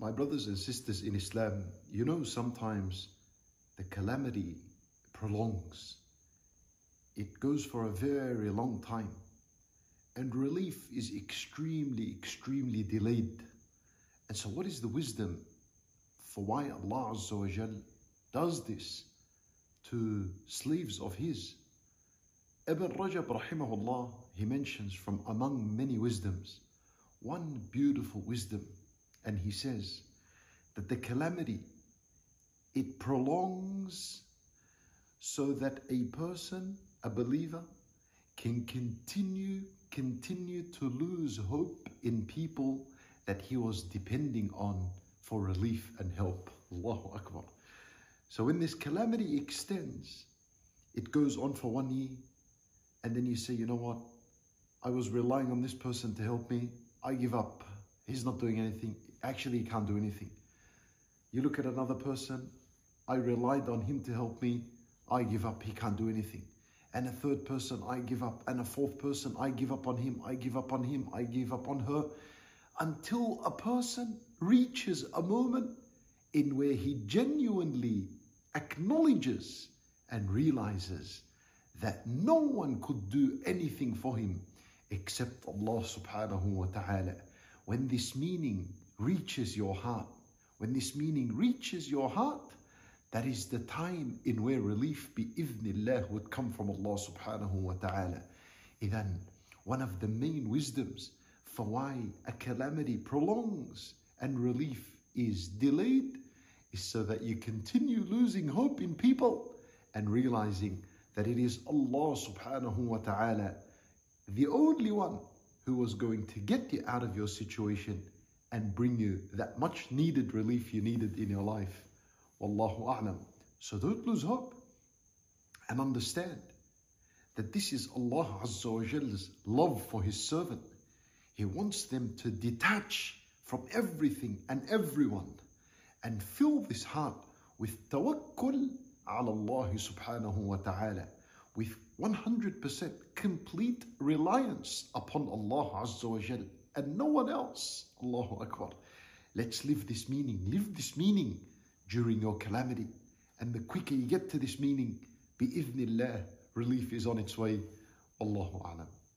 My brothers and sisters in Islam, you know sometimes the calamity prolongs. It goes for a very long time. And relief is extremely, extremely delayed. And so what is the wisdom for why Allah Azza wa does this to slaves of His? Ibn Rajab rahimahullah, he mentions from among many wisdoms, one beautiful wisdom and he says that the calamity, it prolongs so that a person, a believer, can continue, continue to lose hope in people that he was depending on for relief and help. Allahu Akbar. So when this calamity extends, it goes on for one year, and then you say, you know what? I was relying on this person to help me. I give up. He's not doing anything. Actually, he can't do anything. You look at another person, I relied on him to help me. I give up. He can't do anything. And a third person, I give up. And a fourth person, I give up on him. I give up on him. I give up on her. Until a person reaches a moment in where he genuinely acknowledges and realizes that no one could do anything for him except Allah subhanahu wa ta'ala. When this meaning reaches your heart, when this meaning reaches your heart, that is the time in where relief bi'idhnillah would come from Allah subhanahu wa ta'ala. Then, one of the main wisdoms for why a calamity prolongs and relief is delayed is so that you continue losing hope in people and realizing that it is Allah subhanahu wa ta'ala, the only one who was going to get you out of your situation and bring you that much needed relief you needed in your life. Wallahu a'lam. So don't lose hope and understand that this is Allah Azza wa Jall's love for His servant. He wants them to detach from everything and everyone and fill this heart with tawakkul ala Allah subhanahu wa ta'ala with 100% complete reliance upon Allah Azza wa Jal and no one else. Allahu Akbar. Let's live this meaning. Live this meaning during your calamity. And the quicker you get to this meaning, bi'idhnillah, relief is on its way. Allahu Alam.